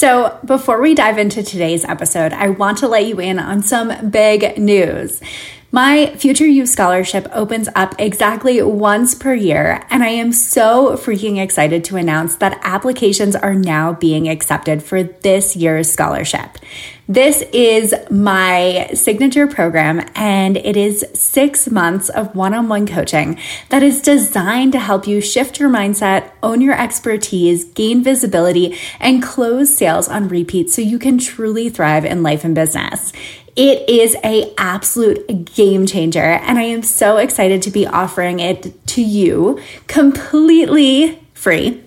So, before we dive into today's episode, I want to let you in on some big news. My Future You Scholarship opens up exactly once per year, and I am so freaking excited to announce that applications are now being accepted for this year's scholarship. This is my signature program, and it is six months of one on one coaching that is designed to help you shift your mindset, own your expertise, gain visibility, and close sales on repeat so you can truly thrive in life and business. It is a absolute game changer and I am so excited to be offering it to you completely free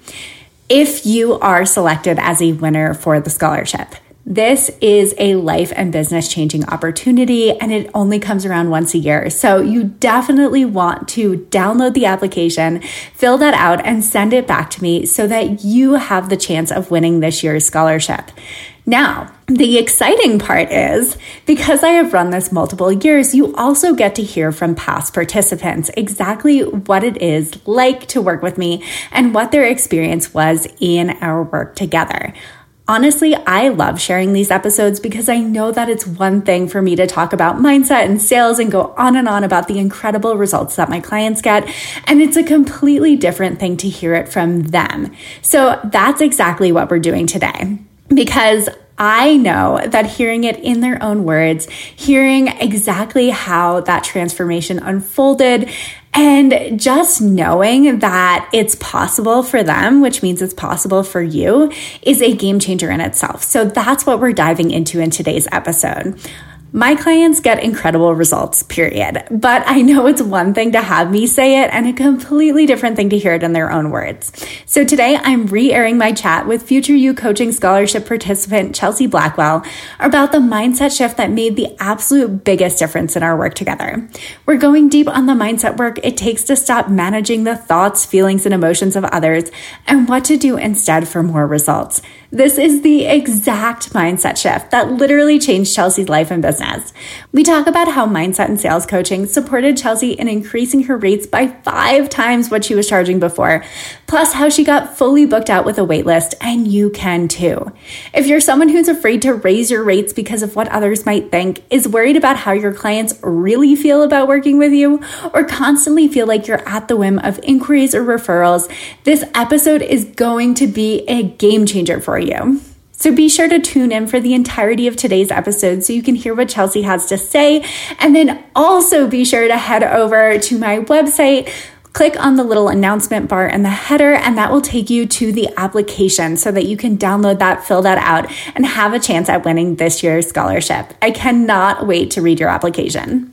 if you are selected as a winner for the scholarship. This is a life and business changing opportunity and it only comes around once a year. So you definitely want to download the application, fill that out and send it back to me so that you have the chance of winning this year's scholarship. Now, the exciting part is because I have run this multiple years, you also get to hear from past participants exactly what it is like to work with me and what their experience was in our work together. Honestly, I love sharing these episodes because I know that it's one thing for me to talk about mindset and sales and go on and on about the incredible results that my clients get. And it's a completely different thing to hear it from them. So that's exactly what we're doing today because I know that hearing it in their own words, hearing exactly how that transformation unfolded, and just knowing that it's possible for them, which means it's possible for you, is a game changer in itself. So that's what we're diving into in today's episode. My clients get incredible results, period. But I know it's one thing to have me say it and a completely different thing to hear it in their own words. So today I'm re airing my chat with Future You Coaching Scholarship participant Chelsea Blackwell about the mindset shift that made the absolute biggest difference in our work together. We're going deep on the mindset work it takes to stop managing the thoughts, feelings, and emotions of others and what to do instead for more results. This is the exact mindset shift that literally changed Chelsea's life and business. We talk about how mindset and sales coaching supported Chelsea in increasing her rates by five times what she was charging before, plus how she got fully booked out with a waitlist, and you can too. If you're someone who's afraid to raise your rates because of what others might think, is worried about how your clients really feel about working with you, or constantly feel like you're at the whim of inquiries or referrals, this episode is going to be a game changer for you. So be sure to tune in for the entirety of today's episode so you can hear what Chelsea has to say. And then also be sure to head over to my website. Click on the little announcement bar in the header, and that will take you to the application so that you can download that, fill that out, and have a chance at winning this year's scholarship. I cannot wait to read your application.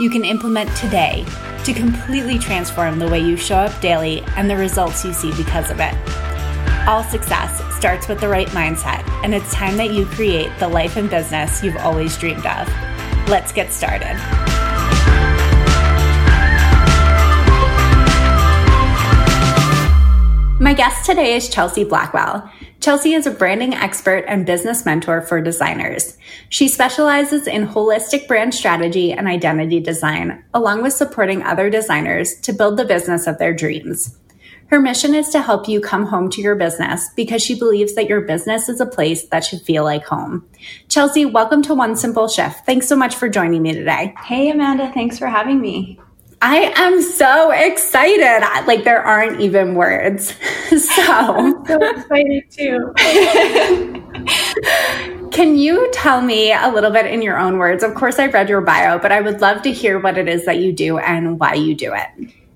you can implement today to completely transform the way you show up daily and the results you see because of it. All success starts with the right mindset, and it's time that you create the life and business you've always dreamed of. Let's get started. My guest today is Chelsea Blackwell. Chelsea is a branding expert and business mentor for designers. She specializes in holistic brand strategy and identity design, along with supporting other designers to build the business of their dreams. Her mission is to help you come home to your business because she believes that your business is a place that should feel like home. Chelsea, welcome to One Simple Shift. Thanks so much for joining me today. Hey, Amanda. Thanks for having me. I am so excited. Like there aren't even words. So I'm so excited too. Can you tell me a little bit in your own words? Of course, I've read your bio, but I would love to hear what it is that you do and why you do it.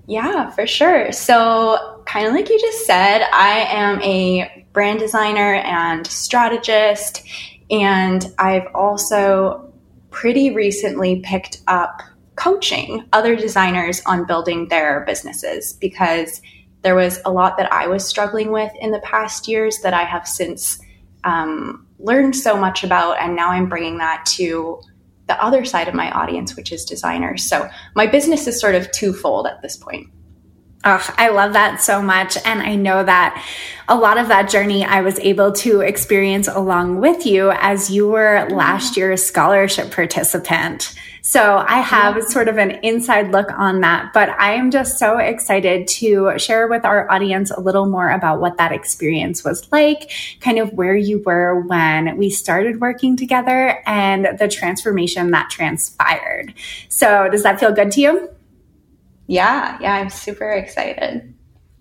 Yeah, for sure. So, kind of like you just said, I am a brand designer and strategist, and I've also pretty recently picked up coaching other designers on building their businesses because there was a lot that I was struggling with in the past years that I have since um, learned so much about. And now I'm bringing that to the other side of my audience, which is designers. So my business is sort of twofold at this point. Oh, I love that so much. And I know that a lot of that journey I was able to experience along with you as you were last mm-hmm. year's scholarship participant. So I have sort of an inside look on that, but I am just so excited to share with our audience a little more about what that experience was like, kind of where you were when we started working together and the transformation that transpired. So does that feel good to you? Yeah, yeah, I'm super excited.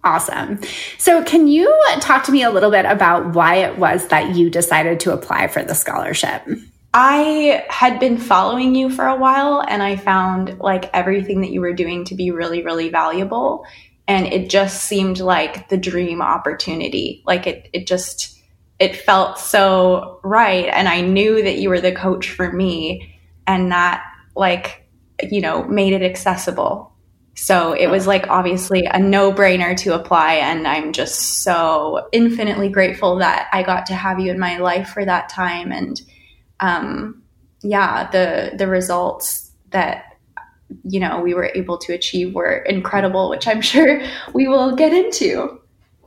Awesome. So, can you talk to me a little bit about why it was that you decided to apply for the scholarship? I had been following you for a while and I found like everything that you were doing to be really, really valuable. And it just seemed like the dream opportunity. Like it, it just, it felt so right. And I knew that you were the coach for me and that like, you know, made it accessible so it was like obviously a no brainer to apply. And I'm just so infinitely grateful that I got to have you in my life for that time. And um, yeah, the, the results that, you know, we were able to achieve were incredible, which I'm sure we will get into.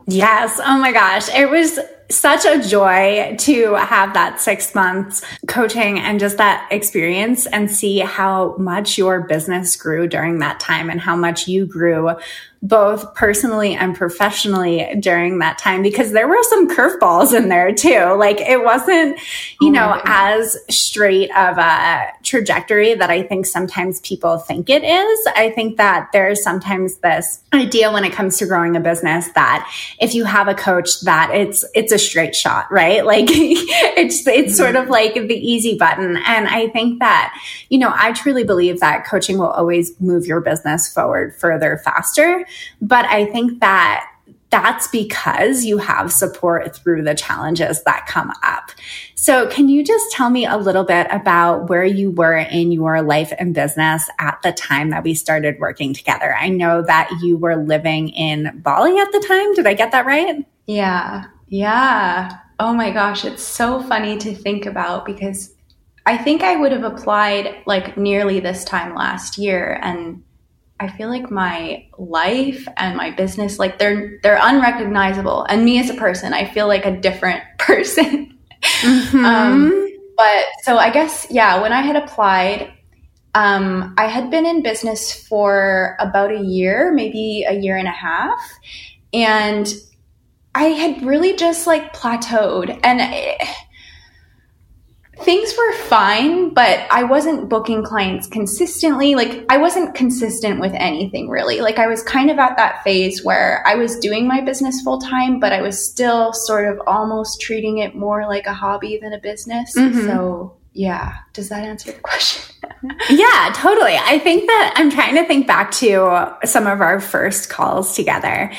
Yes. Oh my gosh. It was such a joy to have that six months coaching and just that experience and see how much your business grew during that time and how much you grew both personally and professionally during that time because there were some curveballs in there too. Like it wasn't, you oh know, as straight of a trajectory that I think sometimes people think it is. I think that there's sometimes this idea when it comes to growing a business that if you have a coach that it's it's a straight shot, right? Like it's it's mm-hmm. sort of like the easy button. And I think that, you know, I truly believe that coaching will always move your business forward further faster but I think that that's because you have support through the challenges that come up. So, can you just tell me a little bit about where you were in your life and business at the time that we started working together? I know that you were living in Bali at the time. Did I get that right? Yeah. Yeah. Oh my gosh. It's so funny to think about because I think I would have applied like nearly this time last year and I feel like my life and my business, like they're they're unrecognizable. And me as a person, I feel like a different person. Mm-hmm. um, but so I guess yeah, when I had applied, um, I had been in business for about a year, maybe a year and a half, and I had really just like plateaued and. It, things were fine, but I wasn't booking clients consistently. Like, I wasn't consistent with anything really. Like, I was kind of at that phase where I was doing my business full time, but I was still sort of almost treating it more like a hobby than a business. Mm-hmm. So, yeah. Does that answer the question? yeah, totally. I think that I'm trying to think back to some of our first calls together.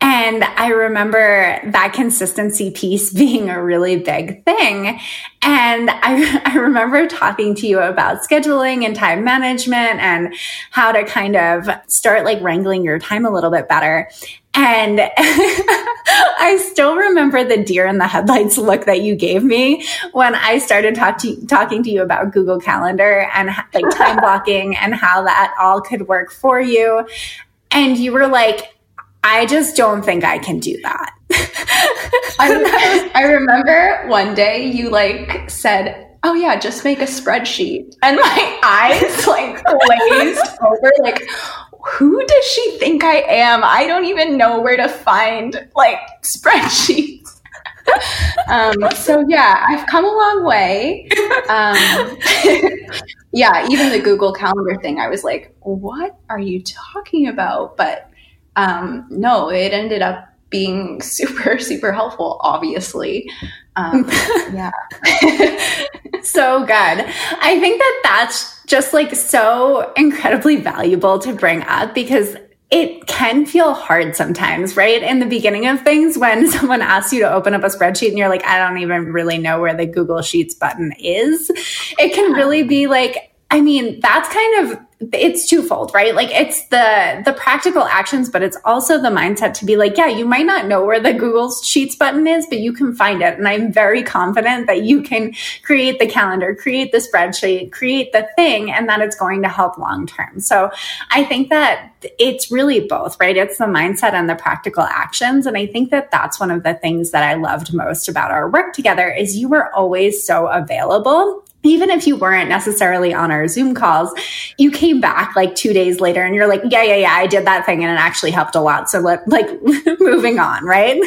And I remember that consistency piece being a really big thing. And I, I remember talking to you about scheduling and time management and how to kind of start like wrangling your time a little bit better. And I still remember the deer in the headlights look that you gave me when I started talk to, talking to you about Google Calendar and like time blocking and how that all could work for you. And you were like, I just don't think I can do that. I, I remember one day you like said, oh yeah, just make a spreadsheet. And my eyes like glazed over, like, who does she think I am? I don't even know where to find like spreadsheets. um, so yeah, I've come a long way. Um, yeah, even the Google Calendar thing, I was like, what are you talking about? But um, no, it ended up being super, super helpful, obviously. Um, yeah. so good. I think that that's just like so incredibly valuable to bring up because it can feel hard sometimes, right? In the beginning of things, when someone asks you to open up a spreadsheet and you're like, I don't even really know where the Google Sheets button is, it can really be like, I mean, that's kind of it's twofold, right? Like it's the the practical actions, but it's also the mindset to be like, yeah, you might not know where the Google Sheets button is, but you can find it. And I'm very confident that you can create the calendar, create the spreadsheet, create the thing, and that it's going to help long term. So I think that it's really both, right? It's the mindset and the practical actions. And I think that that's one of the things that I loved most about our work together is you were always so available even if you weren't necessarily on our Zoom calls, you came back like two days later and you're like, yeah, yeah, yeah, I did that thing and it actually helped a lot. So let, like moving on, right?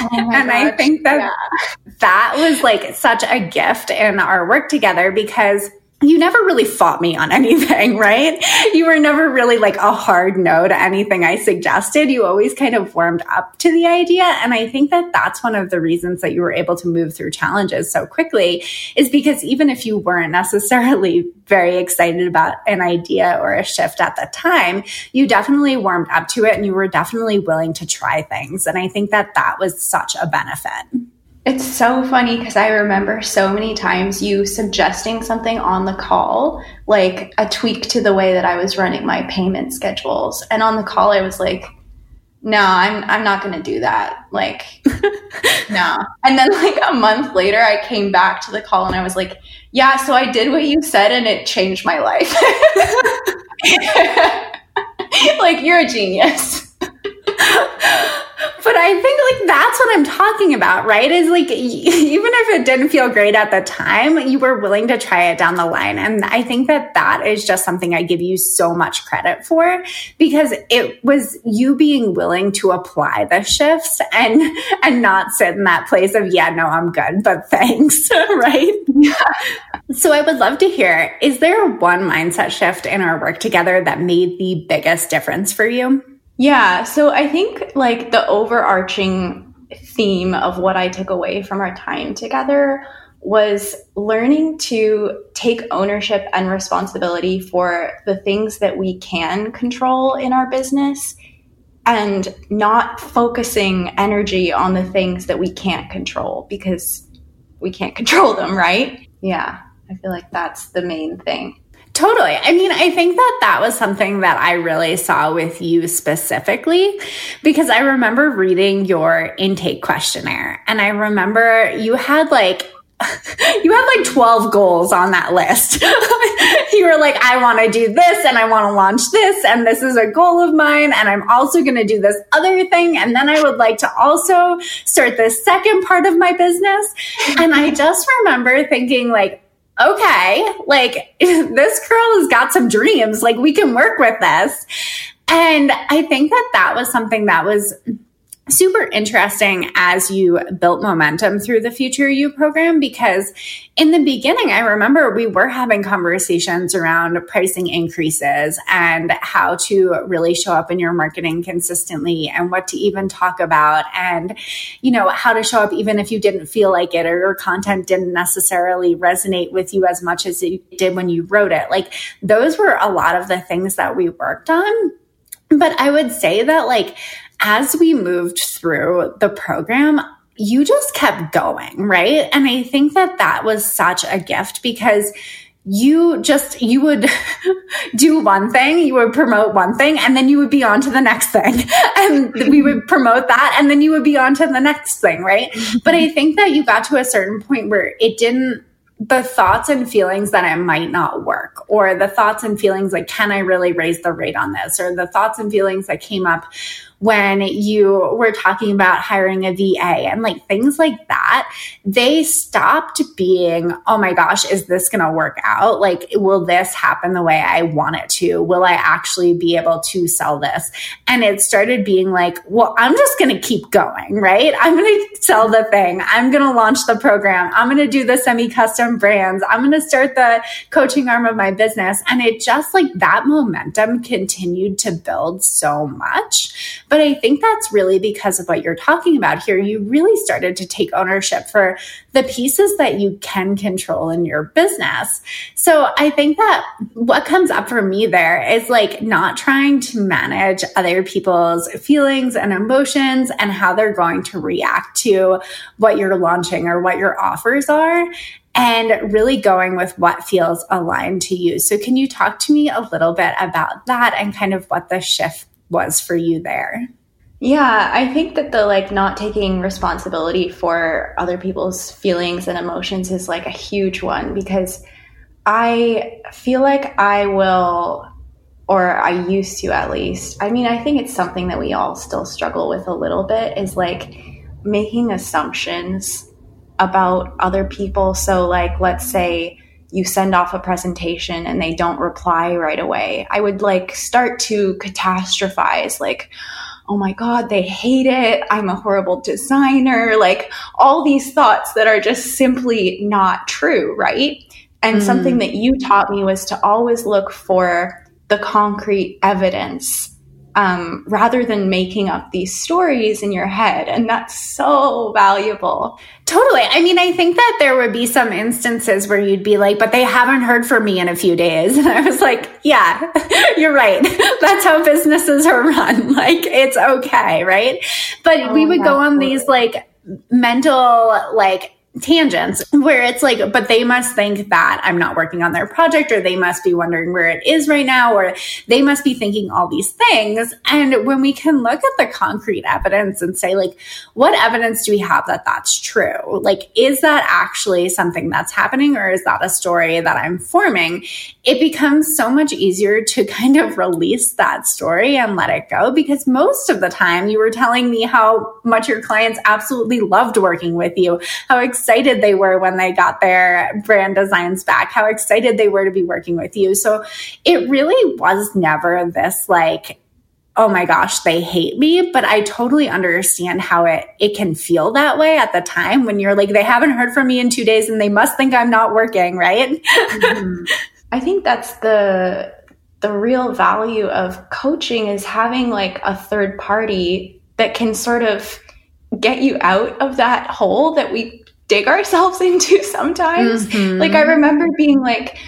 Oh and gosh. I think that yeah. that was like such a gift in our work together because you never really fought me on anything, right? You were never really like a hard no to anything I suggested. You always kind of warmed up to the idea. And I think that that's one of the reasons that you were able to move through challenges so quickly is because even if you weren't necessarily very excited about an idea or a shift at the time, you definitely warmed up to it and you were definitely willing to try things. And I think that that was such a benefit. It's so funny because I remember so many times you suggesting something on the call, like a tweak to the way that I was running my payment schedules. And on the call, I was like, no, I'm, I'm not going to do that. Like, no. And then, like, a month later, I came back to the call and I was like, yeah, so I did what you said and it changed my life. like, you're a genius. I think like that's what I'm talking about, right? Is like even if it didn't feel great at the time, you were willing to try it down the line. And I think that that is just something I give you so much credit for because it was you being willing to apply the shifts and and not sit in that place of yeah, no, I'm good, but thanks, right? Yeah. So I would love to hear is there one mindset shift in our work together that made the biggest difference for you? Yeah. So I think like the overarching theme of what I took away from our time together was learning to take ownership and responsibility for the things that we can control in our business and not focusing energy on the things that we can't control because we can't control them, right? Yeah. I feel like that's the main thing. Totally. I mean, I think that that was something that I really saw with you specifically because I remember reading your intake questionnaire and I remember you had like you had like 12 goals on that list. you were like, I want to do this and I want to launch this and this is a goal of mine and I'm also going to do this other thing and then I would like to also start the second part of my business. And I just remember thinking like, okay, like this girl has got some dreams. Like we can work with this. And I think that that was something that was super interesting as you built momentum through the Future You program because in the beginning, I remember we were having conversations around pricing increases and how to really show up in your marketing consistently and what to even talk about and, you know, how to show up even if you didn't feel like it or your content didn't necessarily resonate with you as much as it did when you wrote it. Like those were a lot of the things that we worked on. But I would say that like, as we moved through the program, you just kept going, right? And I think that that was such a gift because you just you would do one thing you would promote one thing and then you would be on to the next thing and we would mm-hmm. promote that and then you would be on to the next thing right mm-hmm. but i think that you got to a certain point where it didn't the thoughts and feelings that it might not work, or the thoughts and feelings like, can I really raise the rate on this? Or the thoughts and feelings that came up when you were talking about hiring a VA and like things like that, they stopped being, oh my gosh, is this going to work out? Like, will this happen the way I want it to? Will I actually be able to sell this? And it started being like, well, I'm just going to keep going, right? I'm going to sell the thing. I'm going to launch the program. I'm going to do the semi custom brands. I'm going to start the coaching arm of my business. And it just like that momentum continued to build so much But I think that's really because of what you're talking about here. You really started to take ownership for the pieces that you can control in your business. So I think that what comes up for me there is like not trying to manage other people's feelings and emotions and how they're going to react to what you're launching or what your offers are and really going with what feels aligned to you. So, can you talk to me a little bit about that and kind of what the shift was for you there? Yeah, I think that the like not taking responsibility for other people's feelings and emotions is like a huge one because I feel like I will or I used to at least. I mean, I think it's something that we all still struggle with a little bit is like making assumptions about other people. So, like, let's say you send off a presentation and they don't reply right away. I would like start to catastrophize, like, oh my God, they hate it. I'm a horrible designer. Like, all these thoughts that are just simply not true, right? And mm. something that you taught me was to always look for the concrete evidence um, rather than making up these stories in your head. And that's so valuable. Totally. I mean, I think that there would be some instances where you'd be like, but they haven't heard from me in a few days. And I was like, yeah, you're right. That's how businesses are run. Like, it's okay. Right. But oh, we would go on these like mental, like, tangents where it's like, but they must think that I'm not working on their project, or they must be wondering where it is right now, or they must be thinking all these things. And when we can look at the concrete evidence and say, like, what evidence do we have that that's true? Like, is that actually something that's happening, or is that a story that I'm forming? It becomes so much easier to kind of release that story and let it go because most of the time you were telling me how much your clients absolutely loved working with you, how excited excited they were when they got their brand designs back, how excited they were to be working with you. So it really was never this like, oh my gosh, they hate me. But I totally understand how it it can feel that way at the time when you're like, they haven't heard from me in two days and they must think I'm not working, right? mm-hmm. I think that's the the real value of coaching is having like a third party that can sort of get you out of that hole that we dig ourselves into sometimes. Mm-hmm. Like I remember being like,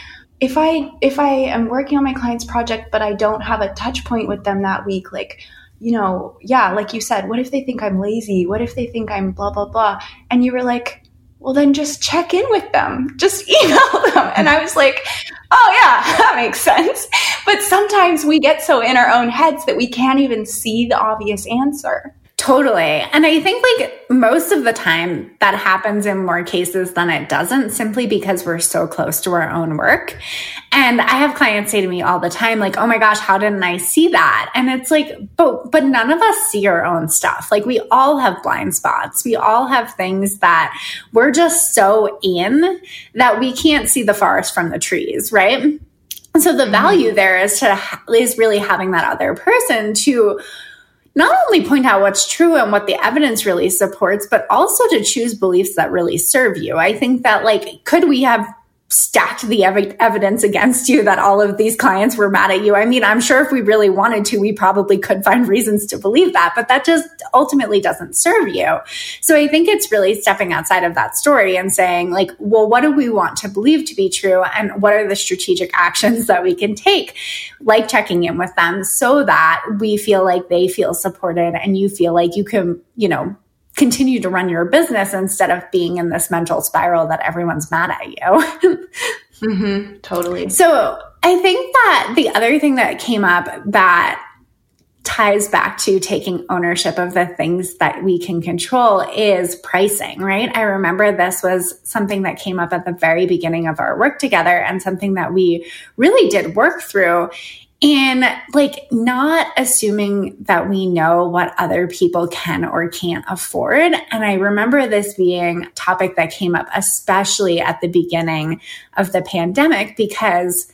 if I if I am working on my client's project but I don't have a touch point with them that week, like, you know, yeah, like you said, what if they think I'm lazy? What if they think I'm blah blah blah? And you were like, well then just check in with them. Just email them. And I was like, oh yeah, that makes sense. But sometimes we get so in our own heads that we can't even see the obvious answer. Totally. And I think like most of the time that happens in more cases than it doesn't simply because we're so close to our own work. And I have clients say to me all the time, like, oh my gosh, how didn't I see that? And it's like, but, but none of us see our own stuff. Like we all have blind spots. We all have things that we're just so in that we can't see the forest from the trees, right? And so the mm-hmm. value there is to, is really having that other person to, not only point out what's true and what the evidence really supports, but also to choose beliefs that really serve you. I think that, like, could we have stacked the ev- evidence against you that all of these clients were mad at you. I mean, I'm sure if we really wanted to, we probably could find reasons to believe that, but that just ultimately doesn't serve you. So I think it's really stepping outside of that story and saying, like, well, what do we want to believe to be true? And what are the strategic actions that we can take, like checking in with them so that we feel like they feel supported and you feel like you can, you know, continue to run your business instead of being in this mental spiral that everyone's mad at you. mm-hmm, totally. So I think that the other thing that came up that ties back to taking ownership of the things that we can control is pricing, right? I remember this was something that came up at the very beginning of our work together and something that we really did work through and like not assuming that we know what other people can or can't afford. And I remember this being a topic that came up, especially at the beginning of the pandemic, because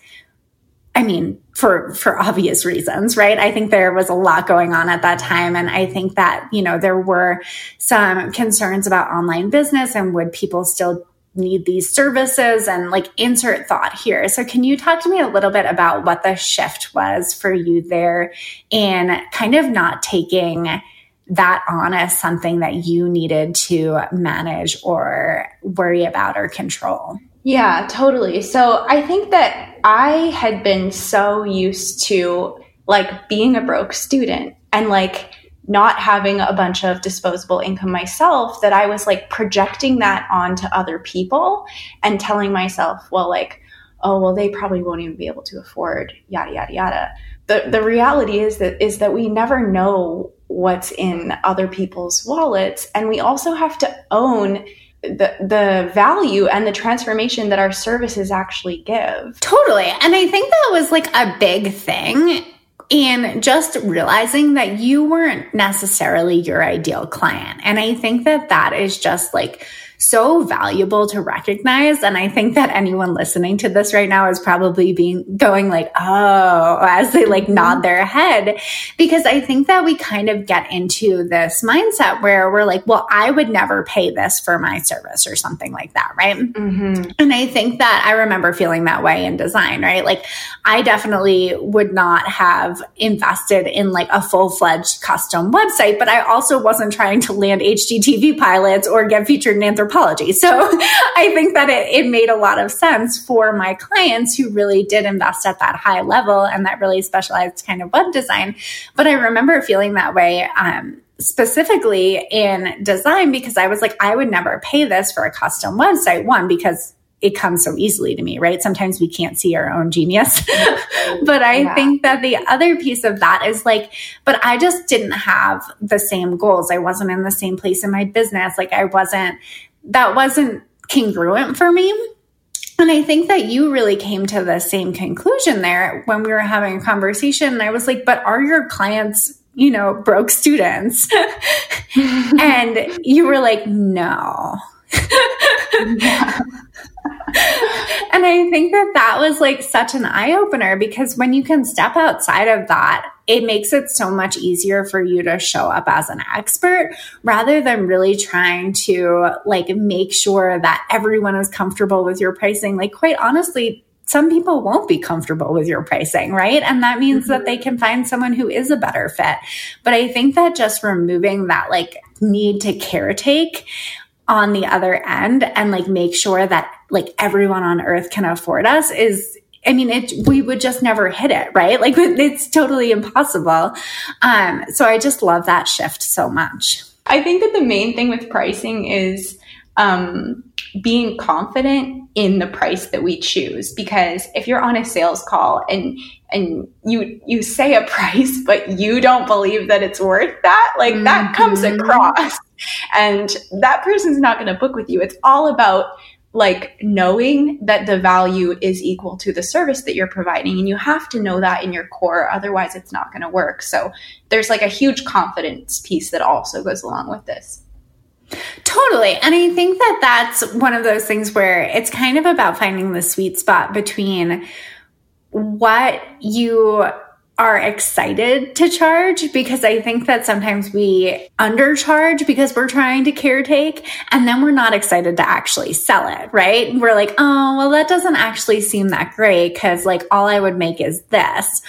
I mean, for, for obvious reasons, right? I think there was a lot going on at that time. And I think that, you know, there were some concerns about online business and would people still need these services and like insert thought here. So can you talk to me a little bit about what the shift was for you there in kind of not taking that on as something that you needed to manage or worry about or control? Yeah, totally. So I think that I had been so used to like being a broke student and like not having a bunch of disposable income myself that I was like projecting that onto other people and telling myself, well, like, oh, well, they probably won't even be able to afford yada yada yada. The the reality is that is that we never know what's in other people's wallets and we also have to own the the value and the transformation that our services actually give. Totally. And I think that was like a big thing and just realizing that you weren't necessarily your ideal client. And I think that that is just like so valuable to recognize. And I think that anyone listening to this right now is probably being going like, oh, as they like nod their head. Because I think that we kind of get into this mindset where we're like, well, I would never pay this for my service or something like that. Right. Mm-hmm. And I think that I remember feeling that way in design, right? Like I definitely would not have invested in like a full fledged custom website, but I also wasn't trying to land HGTV pilots or get featured in Anthropologie So I think that it, it made a lot of sense for my clients who really did invest at that high level and that really specialized kind of web design. But I remember feeling that way. Um, specifically in design because I was like, I would never pay this for a custom website. One, because it comes so easily to me, right? Sometimes we can't see our own genius. but I yeah. think that the other piece of that is like, but I just didn't have the same goals. I wasn't in the same place in my business. Like I wasn't that wasn't congruent for me. And I think that you really came to the same conclusion there when we were having a conversation. And I was like, but are your clients, you know, broke students? and you were like, no. and I think that that was like such an eye opener because when you can step outside of that, it makes it so much easier for you to show up as an expert rather than really trying to like make sure that everyone is comfortable with your pricing. Like, quite honestly, some people won't be comfortable with your pricing, right? And that means mm-hmm. that they can find someone who is a better fit. But I think that just removing that like need to caretake on the other end and like make sure that like everyone on earth can afford us is I mean, it, we would just never hit it, right? Like it's totally impossible. Um, so I just love that shift so much. I think that the main thing with pricing is, um, being confident in the price that we choose because if you're on a sales call and and you you say a price but you don't believe that it's worth that like mm-hmm. that comes mm-hmm. across and that person's not going to book with you it's all about like knowing that the value is equal to the service that you're providing and you have to know that in your core otherwise it's not going to work so there's like a huge confidence piece that also goes along with this Totally. And I think that that's one of those things where it's kind of about finding the sweet spot between what you are excited to charge because I think that sometimes we undercharge because we're trying to caretake and then we're not excited to actually sell it, right? We're like, oh, well, that doesn't actually seem that great because like all I would make is this.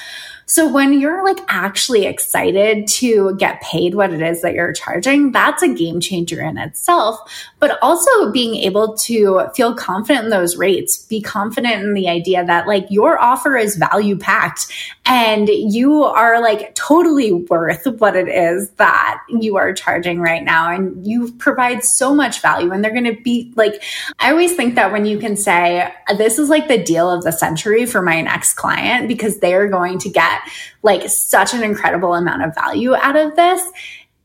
So when you're like actually excited to get paid what it is that you're charging, that's a game changer in itself. But also being able to feel confident in those rates, be confident in the idea that like your offer is value packed and you are like totally worth what it is that you are charging right now. And you provide so much value and they're going to be like, I always think that when you can say, this is like the deal of the century for my next client because they're going to get like such an incredible amount of value out of this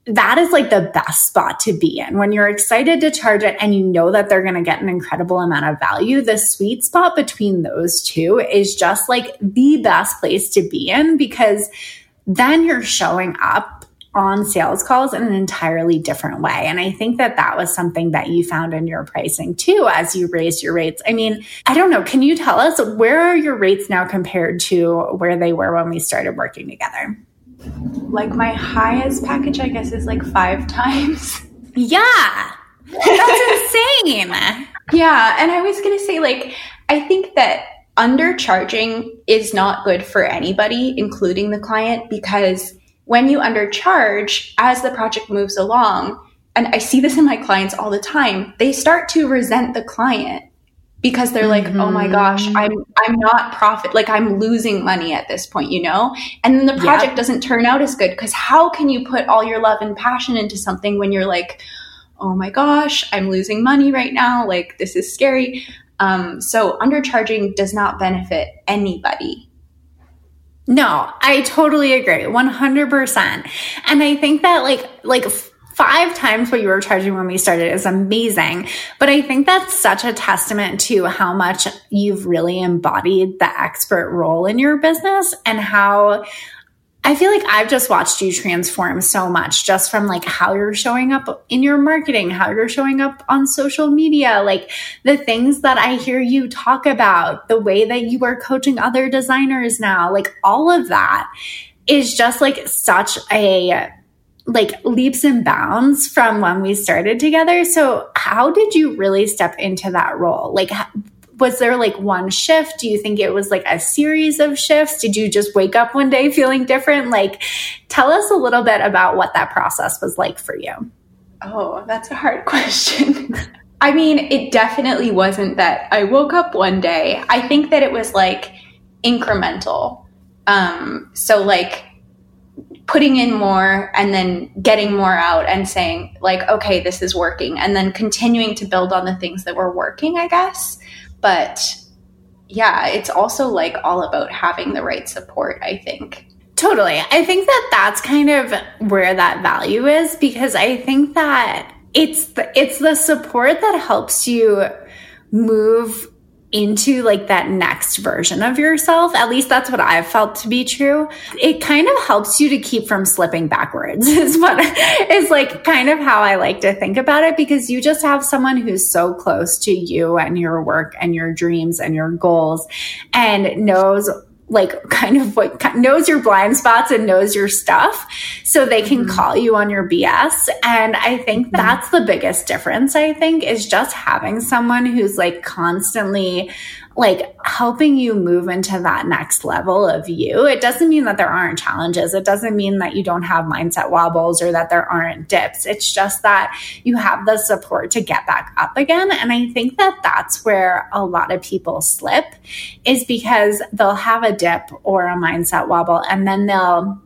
that is like the best spot to be in when you're excited to charge it and you know that they're going to get an incredible amount of value. The sweet spot between those two is just like the best place to be in because then you're showing up on sales calls in an entirely different way. And I think that that was something that you found in your pricing too as you raised your rates. I mean, I don't know. Can you tell us where are your rates now compared to where they were when we started working together? Like my highest package, I guess, is like five times. Yeah. That's insane. Yeah. And I was going to say, like, I think that undercharging is not good for anybody, including the client, because when you undercharge as the project moves along, and I see this in my clients all the time, they start to resent the client because they're like, mm-hmm. "Oh my gosh, mm-hmm. I'm I'm not profit like I'm losing money at this point, you know?" And then the project doesn't turn out as good cuz how can you put all your love and passion into something when you're like, "Oh my gosh, I'm losing money right now, like this is scary." Um, so undercharging does not benefit anybody. No, I totally agree. 100%. And I think that like like five times what you were charging when we started is amazing. But I think that's such a testament to how much you've really embodied the expert role in your business and how I feel like I've just watched you transform so much just from like how you're showing up in your marketing, how you're showing up on social media, like the things that I hear you talk about, the way that you are coaching other designers now, like all of that is just like such a like leaps and bounds from when we started together. So, how did you really step into that role? Like, was there like one shift? Do you think it was like a series of shifts? Did you just wake up one day feeling different? Like, tell us a little bit about what that process was like for you. Oh, that's a hard question. I mean, it definitely wasn't that I woke up one day. I think that it was like incremental. Um, so, like, putting in more and then getting more out and saying like okay this is working and then continuing to build on the things that were working i guess. But yeah it's also like all about having the right support i think. Totally. I think that that's kind of where that value is because i think that it's the, it's the support that helps you move into like that next version of yourself. At least that's what I've felt to be true. It kind of helps you to keep from slipping backwards is what is like kind of how I like to think about it because you just have someone who's so close to you and your work and your dreams and your goals and knows like kind of what knows your blind spots and knows your stuff so they can mm-hmm. call you on your BS. And I think mm-hmm. that's the biggest difference, I think, is just having someone who's like constantly like helping you move into that next level of you. It doesn't mean that there aren't challenges. It doesn't mean that you don't have mindset wobbles or that there aren't dips. It's just that you have the support to get back up again. And I think that that's where a lot of people slip is because they'll have a dip or a mindset wobble and then they'll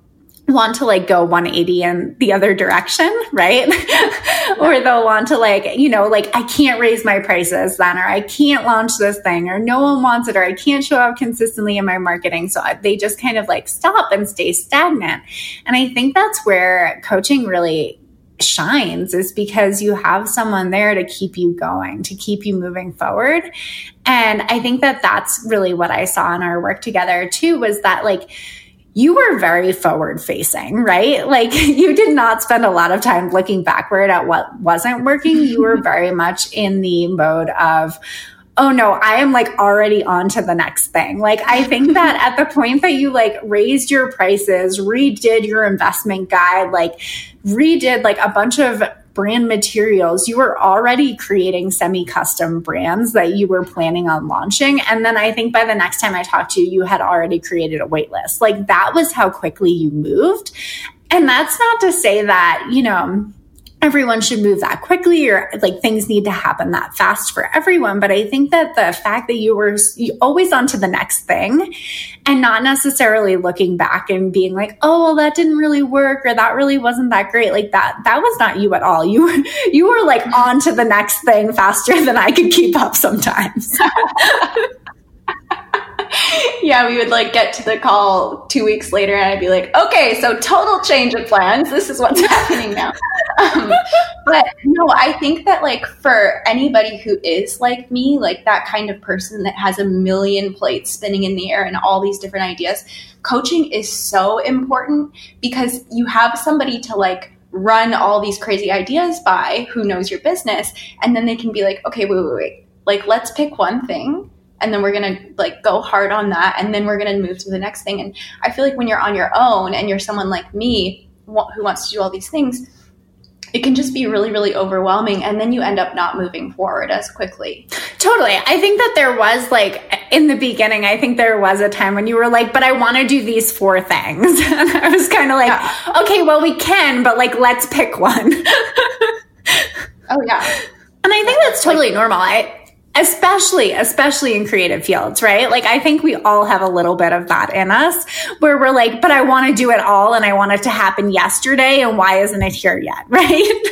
want to like go 180 in the other direction, right? or they'll want to like, you know, like I can't raise my prices then, or I can't launch this thing, or no one wants it, or I can't show up consistently in my marketing. So uh, they just kind of like stop and stay stagnant. And I think that's where coaching really shines is because you have someone there to keep you going, to keep you moving forward. And I think that that's really what I saw in our work together too was that like, you were very forward facing, right? Like you did not spend a lot of time looking backward at what wasn't working. You were very much in the mode of, oh no, I am like already on to the next thing. Like I think that at the point that you like raised your prices, redid your investment guide, like redid like a bunch of brand materials, you were already creating semi custom brands that you were planning on launching. And then I think by the next time I talked to you, you had already created a wait list. Like that was how quickly you moved. And that's not to say that, you know, everyone should move that quickly or like things need to happen that fast for everyone. But I think that the fact that you were always on to the next thing and not necessarily looking back and being like, oh, well, that didn't really work or that really wasn't that great. Like that, that was not you at all. You, you were like on to the next thing faster than I could keep up sometimes. yeah, we would like get to the call two weeks later, and I'd be like, okay, so total change of plans. This is what's happening now. Um, but no, I think that like for anybody who is like me, like that kind of person that has a million plates spinning in the air and all these different ideas, coaching is so important because you have somebody to like run all these crazy ideas by who knows your business, and then they can be like, okay, wait, wait, wait. Like, let's pick one thing and then we're going to like go hard on that and then we're going to move to the next thing and i feel like when you're on your own and you're someone like me who wants to do all these things it can just be really, really overwhelming. And then you end up not moving forward as quickly. Totally. I think that there was like in the beginning, I think there was a time when you were like, but I want to do these four things. and I was kind of like, yeah. okay, well, we can, but like, let's pick one. oh, yeah. And I think that's totally normal. I, especially especially in creative fields right? Like i think we all have a little bit of that in us where we're like but i want to do it all and i want it to happen yesterday and why isn't it here yet? Right?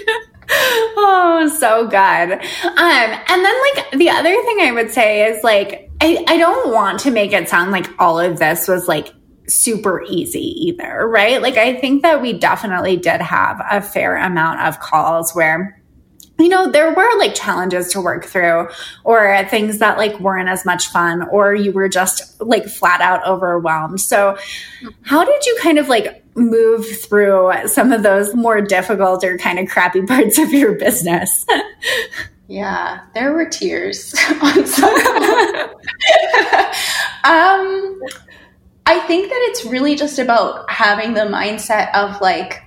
Oh so good. Um and then like the other thing i would say is like I, I don't want to make it sound like all of this was like super easy either right? Like i think that we definitely did have a fair amount of calls where you know, there were like challenges to work through or things that like weren't as much fun or you were just like flat out overwhelmed. So, how did you kind of like move through some of those more difficult or kind of crappy parts of your business? yeah, there were tears on some. um, I think that it's really just about having the mindset of like,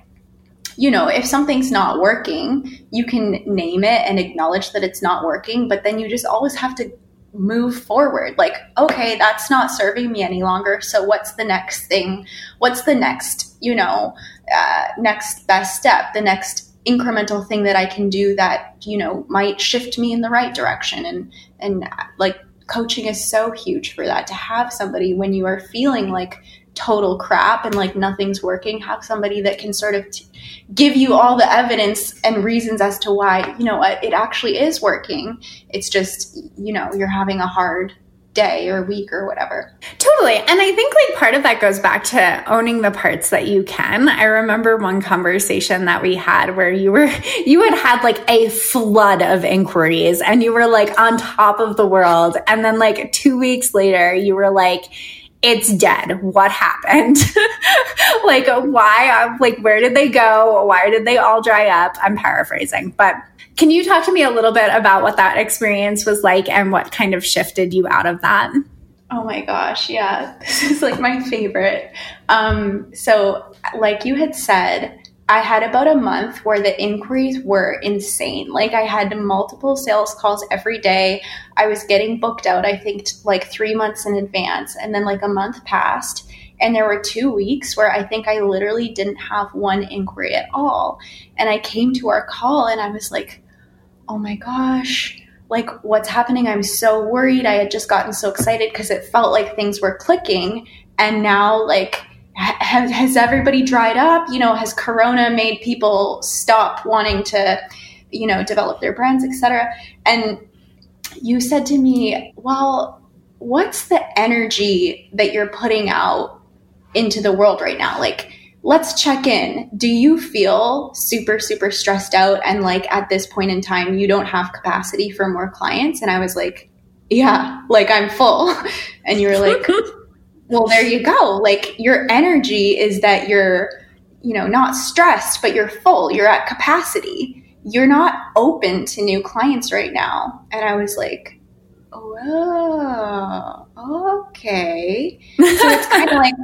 you know, if something's not working, you can name it and acknowledge that it's not working, but then you just always have to move forward. Like, okay, that's not serving me any longer. So what's the next thing? What's the next, you know, uh, next best step, the next incremental thing that I can do that, you know, might shift me in the right direction. And, and like coaching is so huge for that to have somebody when you are feeling like total crap and like nothing's working have somebody that can sort of t- give you all the evidence and reasons as to why you know it actually is working it's just you know you're having a hard day or week or whatever. Totally. And I think like part of that goes back to owning the parts that you can. I remember one conversation that we had where you were, you had had like a flood of inquiries and you were like on top of the world. And then like two weeks later, you were like, it's dead. What happened? like, why? Like, where did they go? Why did they all dry up? I'm paraphrasing, but can you talk to me a little bit about what that experience was like and what kind of shifted you out of that? Oh my gosh, yeah. This is like my favorite. Um, so, like you had said, I had about a month where the inquiries were insane. Like I had multiple sales calls every day. I was getting booked out, I think, like three months in advance. And then like a month passed. And there were two weeks where I think I literally didn't have one inquiry at all. And I came to our call and I was like, oh my gosh, like what's happening? I'm so worried. I had just gotten so excited because it felt like things were clicking. And now, like, has, has everybody dried up? You know, has Corona made people stop wanting to, you know, develop their brands, etc.? And you said to me, well, what's the energy that you're putting out into the world right now? Like, let's check in. Do you feel super, super stressed out and like at this point in time, you don't have capacity for more clients? And I was like, yeah, like I'm full. And you were like, well, there you go. Like your energy is that you're, you know, not stressed, but you're full. You're at capacity. You're not open to new clients right now. And I was like, oh, okay. So it's kind of like,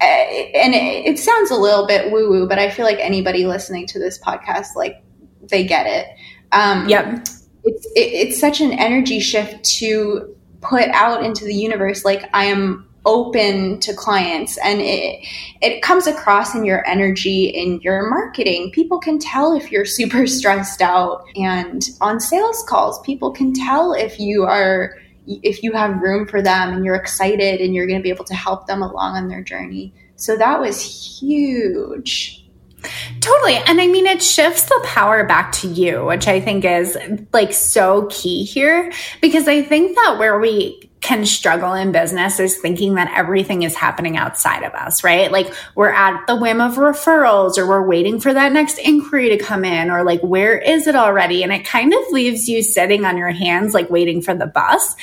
eh, and it, it sounds a little bit woo woo, but I feel like anybody listening to this podcast, like they get it. Um, yep. It's, it, it's such an energy shift to put out into the universe. Like I am open to clients and it it comes across in your energy in your marketing people can tell if you're super stressed out and on sales calls people can tell if you are if you have room for them and you're excited and you're going to be able to help them along on their journey so that was huge Totally. And I mean, it shifts the power back to you, which I think is like so key here because I think that where we can struggle in business is thinking that everything is happening outside of us, right? Like we're at the whim of referrals or we're waiting for that next inquiry to come in or like where is it already? And it kind of leaves you sitting on your hands, like waiting for the bus.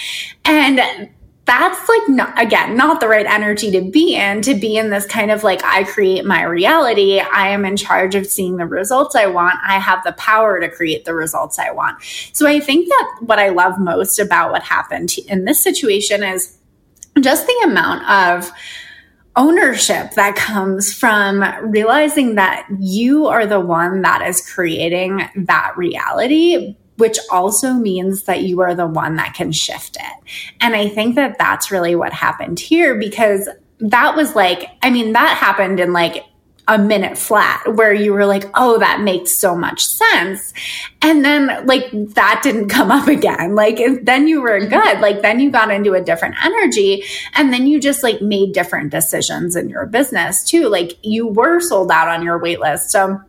And that's like not, again not the right energy to be in to be in this kind of like i create my reality i am in charge of seeing the results i want i have the power to create the results i want. So i think that what i love most about what happened in this situation is just the amount of ownership that comes from realizing that you are the one that is creating that reality which also means that you are the one that can shift it. And I think that that's really what happened here because that was like, I mean, that happened in like a minute flat where you were like, oh, that makes so much sense. And then like that didn't come up again. Like then you were mm-hmm. good. Like then you got into a different energy and then you just like made different decisions in your business too. Like you were sold out on your wait list. So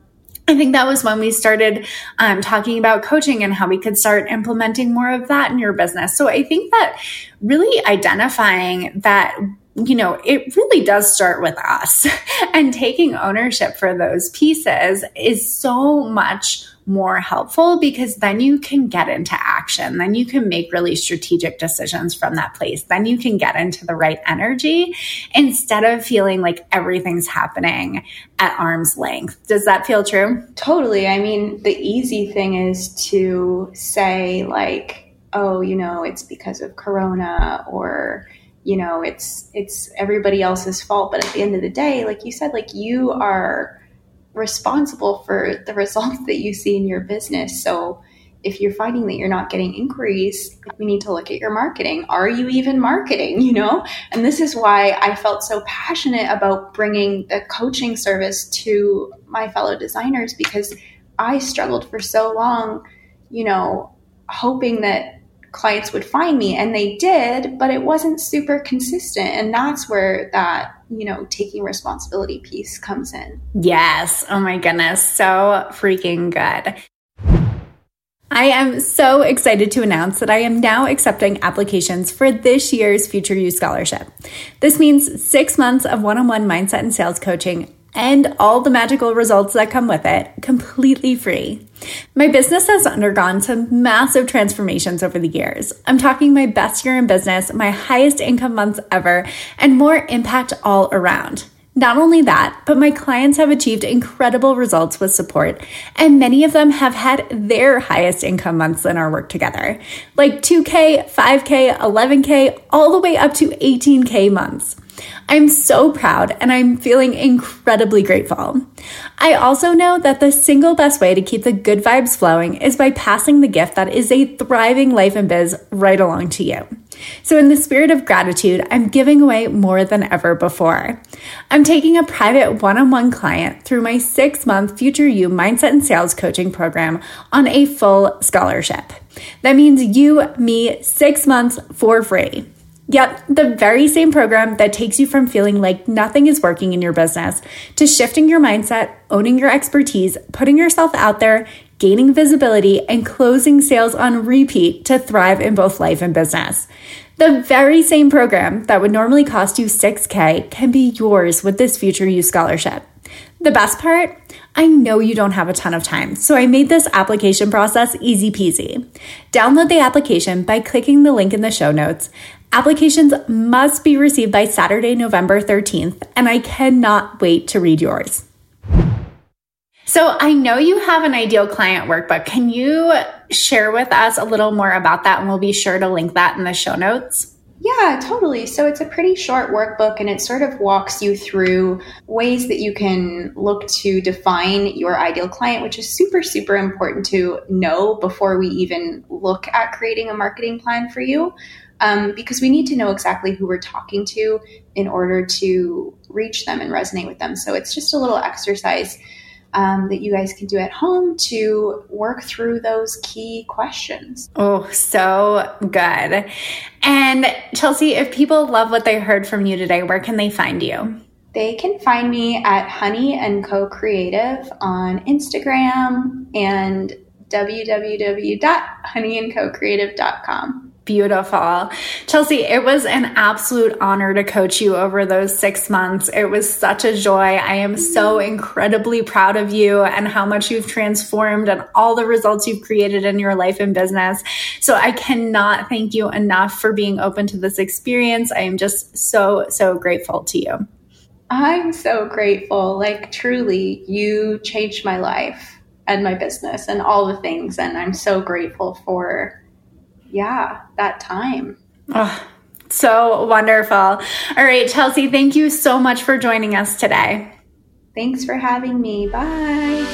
I think that was when we started um, talking about coaching and how we could start implementing more of that in your business. So I think that really identifying that you know, it really does start with us. and taking ownership for those pieces is so much more helpful because then you can get into action. Then you can make really strategic decisions from that place. Then you can get into the right energy instead of feeling like everything's happening at arm's length. Does that feel true? Totally. I mean, the easy thing is to say, like, oh, you know, it's because of Corona or, you know it's it's everybody else's fault but at the end of the day like you said like you are responsible for the results that you see in your business. So if you're finding that you're not getting inquiries we need to look at your marketing. Are you even marketing you know? And this is why i felt so passionate about bringing the coaching service to my fellow designers because i struggled for so long you know hoping that clients would find me and they did but it wasn't super consistent and that's where that you know taking responsibility piece comes in. Yes. Oh my goodness. So freaking good. I am so excited to announce that I am now accepting applications for this year's Future You Scholarship. This means six months of one on one mindset and sales coaching and all the magical results that come with it completely free. My business has undergone some massive transformations over the years. I'm talking my best year in business, my highest income months ever, and more impact all around. Not only that, but my clients have achieved incredible results with support, and many of them have had their highest income months in our work together, like 2K, 5K, 11K, all the way up to 18K months. I'm so proud and I'm feeling incredibly grateful. I also know that the single best way to keep the good vibes flowing is by passing the gift that is a thriving life and biz right along to you. So, in the spirit of gratitude, I'm giving away more than ever before. I'm taking a private one on one client through my six month Future You Mindset and Sales Coaching program on a full scholarship. That means you, me, six months for free. Yep, the very same program that takes you from feeling like nothing is working in your business to shifting your mindset, owning your expertise, putting yourself out there, gaining visibility, and closing sales on repeat to thrive in both life and business. The very same program that would normally cost you 6K can be yours with this Future You Scholarship. The best part? I know you don't have a ton of time, so I made this application process easy peasy. Download the application by clicking the link in the show notes. Applications must be received by Saturday, November 13th, and I cannot wait to read yours. So, I know you have an ideal client workbook. Can you share with us a little more about that? And we'll be sure to link that in the show notes. Yeah, totally. So it's a pretty short workbook and it sort of walks you through ways that you can look to define your ideal client, which is super, super important to know before we even look at creating a marketing plan for you. Um, because we need to know exactly who we're talking to in order to reach them and resonate with them. So it's just a little exercise um, that you guys can do at home to work through those key questions. Oh, so good. And Chelsea, if people love what they heard from you today, where can they find you? They can find me at Honey and Co Creative on Instagram and www.honeyandcocreative.com. Beautiful. Chelsea, it was an absolute honor to coach you over those six months. It was such a joy. I am so incredibly proud of you and how much you've transformed and all the results you've created in your life and business. So I cannot thank you enough for being open to this experience. I am just so, so grateful to you. I'm so grateful. Like, truly, you changed my life and my business and all the things. And I'm so grateful for yeah, that time. Oh, So wonderful. All right, Chelsea, thank you so much for joining us today. Thanks for having me. Bye.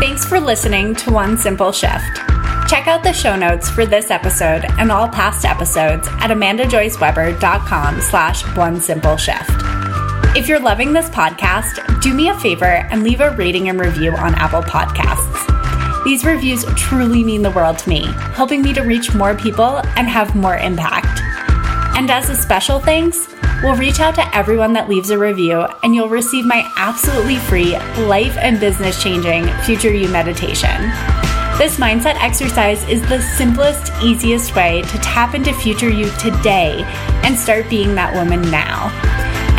Thanks for listening to One Simple Shift. Check out the show notes for this episode and all past episodes at amandajoyceweber.com slash one simple shift. If you're loving this podcast, do me a favor and leave a rating and review on Apple Podcasts. These reviews truly mean the world to me, helping me to reach more people and have more impact. And as a special thanks, we'll reach out to everyone that leaves a review and you'll receive my absolutely free life and business changing Future You meditation. This mindset exercise is the simplest, easiest way to tap into future you today and start being that woman now.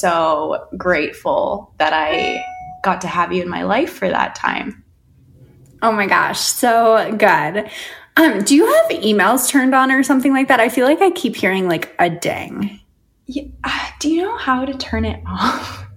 So grateful that I got to have you in my life for that time. Oh my gosh, so good. Um, do you have emails turned on or something like that? I feel like I keep hearing like a ding. Yeah, uh, do you know how to turn it off?